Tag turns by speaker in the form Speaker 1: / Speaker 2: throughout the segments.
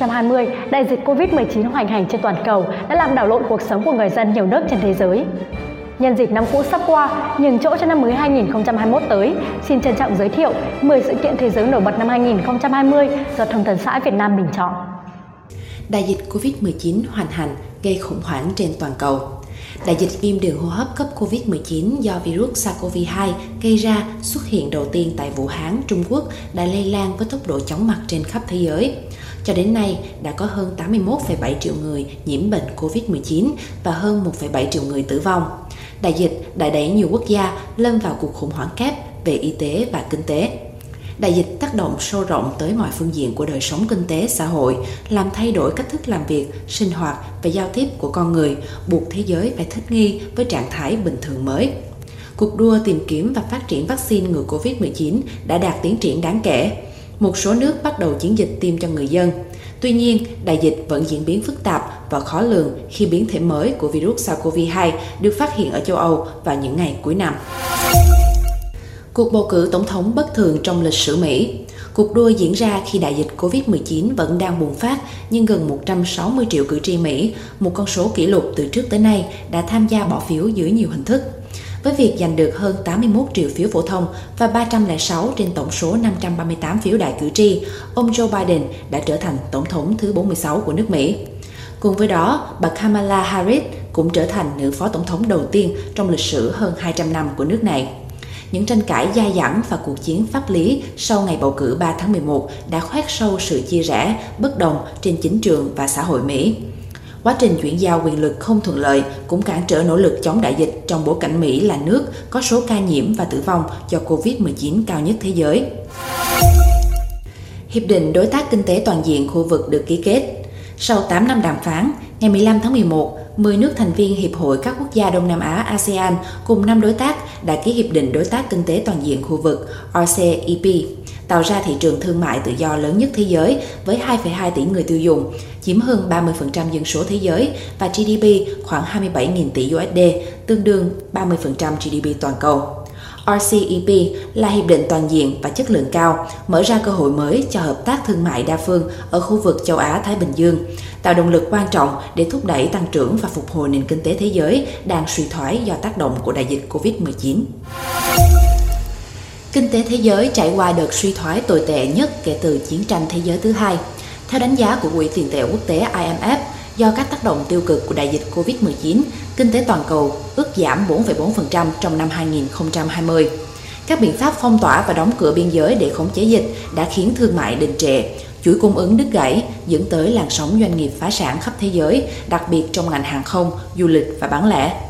Speaker 1: 2020, đại dịch Covid-19 hoành hành trên toàn cầu đã làm đảo lộn cuộc sống của người dân nhiều nước trên thế giới. Nhân dịp năm cũ sắp qua, nhường chỗ cho năm mới 2021 tới, xin trân trọng giới thiệu 10 sự kiện thế giới nổi bật năm 2020 do Thông tấn xã Việt Nam bình chọn.
Speaker 2: Đại dịch Covid-19 hoành hành gây khủng hoảng trên toàn cầu. Đại dịch viêm đường hô hấp cấp COVID-19 do virus SARS-CoV-2 gây ra xuất hiện đầu tiên tại Vũ Hán, Trung Quốc đã lây lan với tốc độ chóng mặt trên khắp thế giới. Cho đến nay, đã có hơn 81,7 triệu người nhiễm bệnh COVID-19 và hơn 1,7 triệu người tử vong. Đại dịch đã đẩy nhiều quốc gia lâm vào cuộc khủng hoảng kép về y tế và kinh tế. Đại dịch tác động sâu rộng tới mọi phương diện của đời sống kinh tế xã hội, làm thay đổi cách thức làm việc, sinh hoạt và giao tiếp của con người, buộc thế giới phải thích nghi với trạng thái bình thường mới. Cuộc đua tìm kiếm và phát triển vaccine ngừa Covid-19 đã đạt tiến triển đáng kể. Một số nước bắt đầu chiến dịch tiêm cho người dân. Tuy nhiên, đại dịch vẫn diễn biến phức tạp và khó lường khi biến thể mới của virus SARS-CoV-2 được phát hiện ở châu Âu vào những ngày cuối năm. Cuộc bầu cử tổng thống bất thường trong lịch sử Mỹ. Cuộc đua diễn ra khi đại dịch Covid-19 vẫn đang bùng phát, nhưng gần 160 triệu cử tri Mỹ, một con số kỷ lục từ trước tới nay, đã tham gia bỏ phiếu dưới nhiều hình thức. Với việc giành được hơn 81 triệu phiếu phổ thông và 306 trên tổng số 538 phiếu đại cử tri, ông Joe Biden đã trở thành tổng thống thứ 46 của nước Mỹ. Cùng với đó, bà Kamala Harris cũng trở thành nữ phó tổng thống đầu tiên trong lịch sử hơn 200 năm của nước này. Những tranh cãi dai dẳng và cuộc chiến pháp lý sau ngày bầu cử 3 tháng 11 đã khoét sâu sự chia rẽ, bất đồng trên chính trường và xã hội Mỹ. Quá trình chuyển giao quyền lực không thuận lợi cũng cản trở nỗ lực chống đại dịch trong bối cảnh Mỹ là nước có số ca nhiễm và tử vong do Covid-19 cao nhất thế giới. Hiệp định Đối tác Kinh tế Toàn diện khu vực được ký kết. Sau 8 năm đàm phán, ngày 15 tháng 11, 10 nước thành viên Hiệp hội các quốc gia Đông Nam Á ASEAN cùng 5 đối tác đã ký Hiệp định Đối tác Kinh tế Toàn diện khu vực RCEP, tạo ra thị trường thương mại tự do lớn nhất thế giới với 2,2 tỷ người tiêu dùng, chiếm hơn 30% dân số thế giới và GDP khoảng 27.000 tỷ USD, tương đương 30% GDP toàn cầu. RCEP là hiệp định toàn diện và chất lượng cao, mở ra cơ hội mới cho hợp tác thương mại đa phương ở khu vực châu Á-Thái Bình Dương, tạo động lực quan trọng để thúc đẩy tăng trưởng và phục hồi nền kinh tế thế giới đang suy thoái do tác động của đại dịch COVID-19. Kinh tế thế giới trải qua đợt suy thoái tồi tệ nhất kể từ chiến tranh thế giới thứ hai. Theo đánh giá của Quỹ tiền tệ quốc tế IMF, do các tác động tiêu cực của đại dịch Covid-19, kinh tế toàn cầu ước giảm 4,4% trong năm 2020. Các biện pháp phong tỏa và đóng cửa biên giới để khống chế dịch đã khiến thương mại đình trệ, chuỗi cung ứng đứt gãy, dẫn tới làn sóng doanh nghiệp phá sản khắp thế giới, đặc biệt trong ngành hàng không, du lịch và bán lẻ.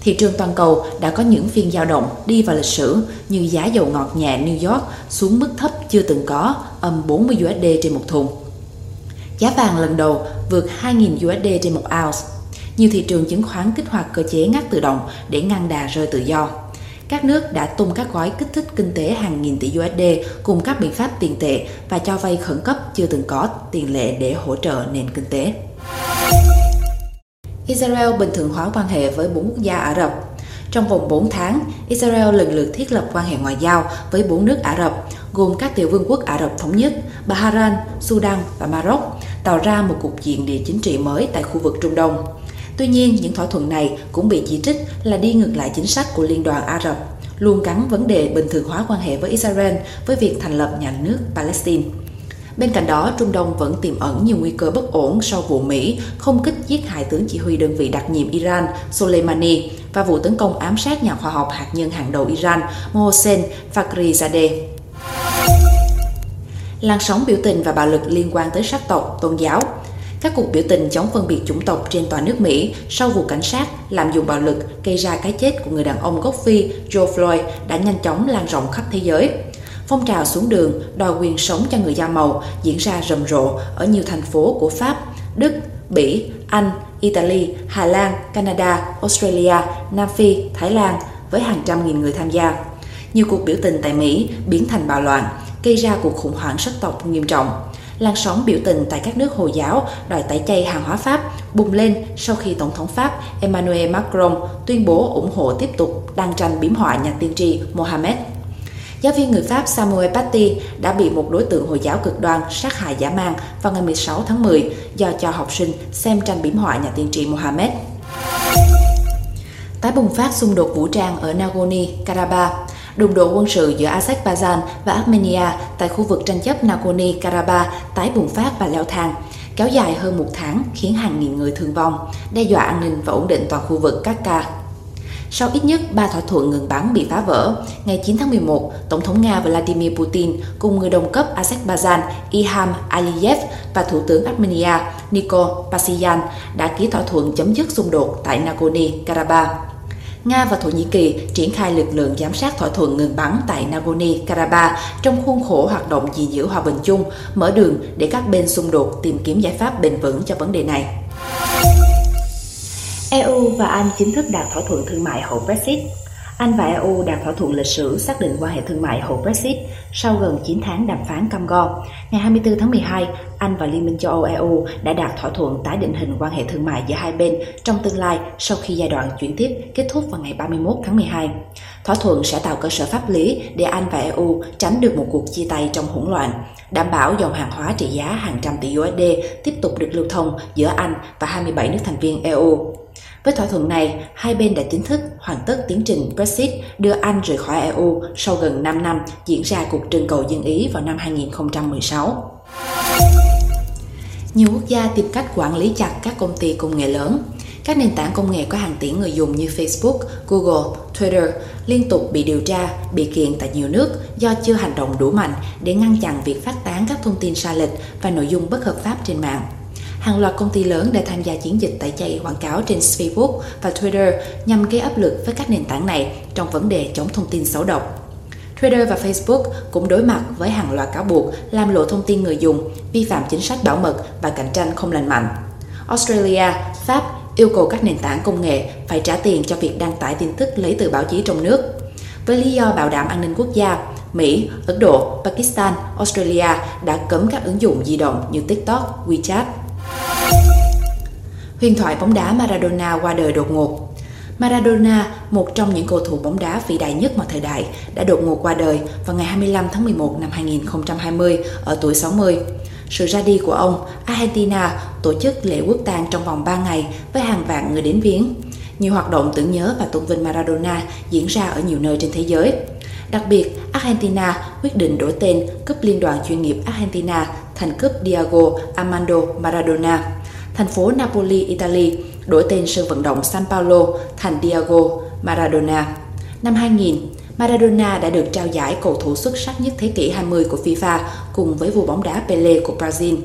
Speaker 2: Thị trường toàn cầu đã có những phiên dao động đi vào lịch sử như giá dầu ngọt nhẹ New York xuống mức thấp chưa từng có, âm 40 USD trên một thùng. Giá vàng lần đầu vượt 2.000 USD trên một ounce. Nhiều thị trường chứng khoán kích hoạt cơ chế ngắt tự động để ngăn đà rơi tự do. Các nước đã tung các gói kích thích kinh tế hàng nghìn tỷ USD cùng các biện pháp tiền tệ và cho vay khẩn cấp chưa từng có tiền lệ để hỗ trợ nền kinh tế. Israel bình thường hóa quan hệ với bốn quốc gia Ả Rập. Trong vòng 4 tháng, Israel lần lượt thiết lập quan hệ ngoại giao với bốn nước Ả Rập, gồm các tiểu vương quốc Ả Rập Thống Nhất, Bahrain, Sudan và Maroc, tạo ra một cục diện địa chính trị mới tại khu vực Trung Đông. Tuy nhiên, những thỏa thuận này cũng bị chỉ trích là đi ngược lại chính sách của Liên đoàn Ả Rập, luôn gắn vấn đề bình thường hóa quan hệ với Israel với việc thành lập nhà nước Palestine. Bên cạnh đó, Trung Đông vẫn tiềm ẩn nhiều nguy cơ bất ổn sau vụ Mỹ không kích giết hại tướng chỉ huy đơn vị đặc nhiệm Iran Soleimani và vụ tấn công ám sát nhà khoa học hạt nhân hàng đầu Iran Mohsen Fakhrizadeh. Làn sóng biểu tình và bạo lực liên quan tới sắc tộc, tôn giáo các cuộc biểu tình chống phân biệt chủng tộc trên toàn nước Mỹ sau vụ cảnh sát làm dùng bạo lực gây ra cái chết của người đàn ông gốc Phi George Floyd đã nhanh chóng lan rộng khắp thế giới. Phong trào xuống đường đòi quyền sống cho người da màu diễn ra rầm rộ ở nhiều thành phố của Pháp, Đức, Bỉ, Anh, Italy, Hà Lan, Canada, Australia, Nam Phi, Thái Lan với hàng trăm nghìn người tham gia. Nhiều cuộc biểu tình tại Mỹ biến thành bạo loạn, gây ra cuộc khủng hoảng sắc tộc nghiêm trọng. Làn sóng biểu tình tại các nước Hồi giáo, đòi tẩy chay hàng hóa Pháp bùng lên sau khi Tổng thống Pháp Emmanuel Macron tuyên bố ủng hộ tiếp tục đăng tranh biếm họa nhà tiên tri Mohammed Giáo viên người Pháp Samuel Paty đã bị một đối tượng Hồi giáo cực đoan sát hại giả mang vào ngày 16 tháng 10 do cho học sinh xem tranh biếm họa nhà tiên tri Mohammed. Tái bùng phát xung đột vũ trang ở Nagorno-Karabakh Đụng độ quân sự giữa Azerbaijan và Armenia tại khu vực tranh chấp Nagorno-Karabakh tái bùng phát và leo thang, kéo dài hơn một tháng khiến hàng nghìn người thương vong, đe dọa an ninh và ổn định toàn khu vực Kaka. Sau ít nhất 3 thỏa thuận ngừng bắn bị phá vỡ, ngày 9 tháng 11, Tổng thống Nga Vladimir Putin cùng người đồng cấp Azerbaijan Ilham Aliyev và Thủ tướng Armenia Nikol Pashinyan đã ký thỏa thuận chấm dứt xung đột tại Nagorno-Karabakh. Nga và Thổ Nhĩ Kỳ triển khai lực lượng giám sát thỏa thuận ngừng bắn tại Nagorno-Karabakh trong khuôn khổ hoạt động gìn giữ hòa bình chung, mở đường để các bên xung đột tìm kiếm giải pháp bền vững cho vấn đề này. EU và Anh chính thức đạt thỏa thuận thương mại hậu Brexit. Anh và EU đạt thỏa thuận lịch sử xác định quan hệ thương mại hậu Brexit sau gần 9 tháng đàm phán cam go. Ngày 24 tháng 12, Anh và Liên minh châu Âu EU đã đạt thỏa thuận tái định hình quan hệ thương mại giữa hai bên trong tương lai sau khi giai đoạn chuyển tiếp kết thúc vào ngày 31 tháng 12. Thỏa thuận sẽ tạo cơ sở pháp lý để Anh và EU tránh được một cuộc chia tay trong hỗn loạn, đảm bảo dòng hàng hóa trị giá hàng trăm tỷ USD tiếp tục được lưu thông giữa Anh và 27 nước thành viên EU. Với thỏa thuận này, hai bên đã chính thức hoàn tất tiến trình Brexit đưa Anh rời khỏi EU sau gần 5 năm diễn ra cuộc trưng cầu dân Ý vào năm 2016. Nhiều quốc gia tìm cách quản lý chặt các công ty công nghệ lớn. Các nền tảng công nghệ có hàng tỷ người dùng như Facebook, Google, Twitter liên tục bị điều tra, bị kiện tại nhiều nước do chưa hành động đủ mạnh để ngăn chặn việc phát tán các thông tin sai lệch và nội dung bất hợp pháp trên mạng hàng loạt công ty lớn đã tham gia chiến dịch tẩy chay quảng cáo trên Facebook và Twitter nhằm gây áp lực với các nền tảng này trong vấn đề chống thông tin xấu độc. Twitter và Facebook cũng đối mặt với hàng loạt cáo buộc làm lộ thông tin người dùng, vi phạm chính sách bảo mật và cạnh tranh không lành mạnh. Australia, Pháp yêu cầu các nền tảng công nghệ phải trả tiền cho việc đăng tải tin tức lấy từ báo chí trong nước. Với lý do bảo đảm an ninh quốc gia, Mỹ, Ấn Độ, Pakistan, Australia đã cấm các ứng dụng di động như TikTok, WeChat. Huyền thoại bóng đá Maradona qua đời đột ngột. Maradona, một trong những cầu thủ bóng đá vĩ đại nhất mọi thời đại, đã đột ngột qua đời vào ngày 25 tháng 11 năm 2020 ở tuổi 60. Sự ra đi của ông, Argentina tổ chức lễ quốc tang trong vòng 3 ngày với hàng vạn người đến viếng. Nhiều hoạt động tưởng nhớ và tôn vinh Maradona diễn ra ở nhiều nơi trên thế giới. Đặc biệt, Argentina quyết định đổi tên cúp liên đoàn chuyên nghiệp Argentina thành cúp Diego Armando Maradona thành phố Napoli, Italy, đổi tên sân vận động San Paolo thành Diego Maradona. Năm 2000, Maradona đã được trao giải cầu thủ xuất sắc nhất thế kỷ 20 của FIFA cùng với vua bóng đá Pele của Brazil.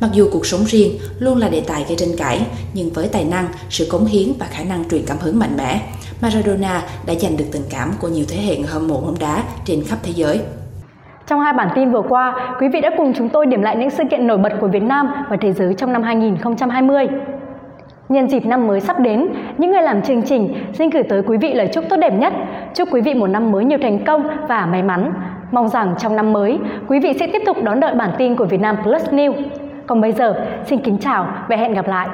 Speaker 2: Mặc dù cuộc sống riêng luôn là đề tài gây tranh cãi, nhưng với tài năng, sự cống hiến và khả năng truyền cảm hứng mạnh mẽ, Maradona đã giành được tình cảm của nhiều thế hệ người hâm mộ bóng đá trên khắp thế giới.
Speaker 1: Trong hai bản tin vừa qua, quý vị đã cùng chúng tôi điểm lại những sự kiện nổi bật của Việt Nam và thế giới trong năm 2020. Nhân dịp năm mới sắp đến, những người làm chương trình xin gửi tới quý vị lời chúc tốt đẹp nhất. Chúc quý vị một năm mới nhiều thành công và may mắn. Mong rằng trong năm mới, quý vị sẽ tiếp tục đón đợi bản tin của Việt Nam Plus News. Còn bây giờ, xin kính chào và hẹn gặp lại.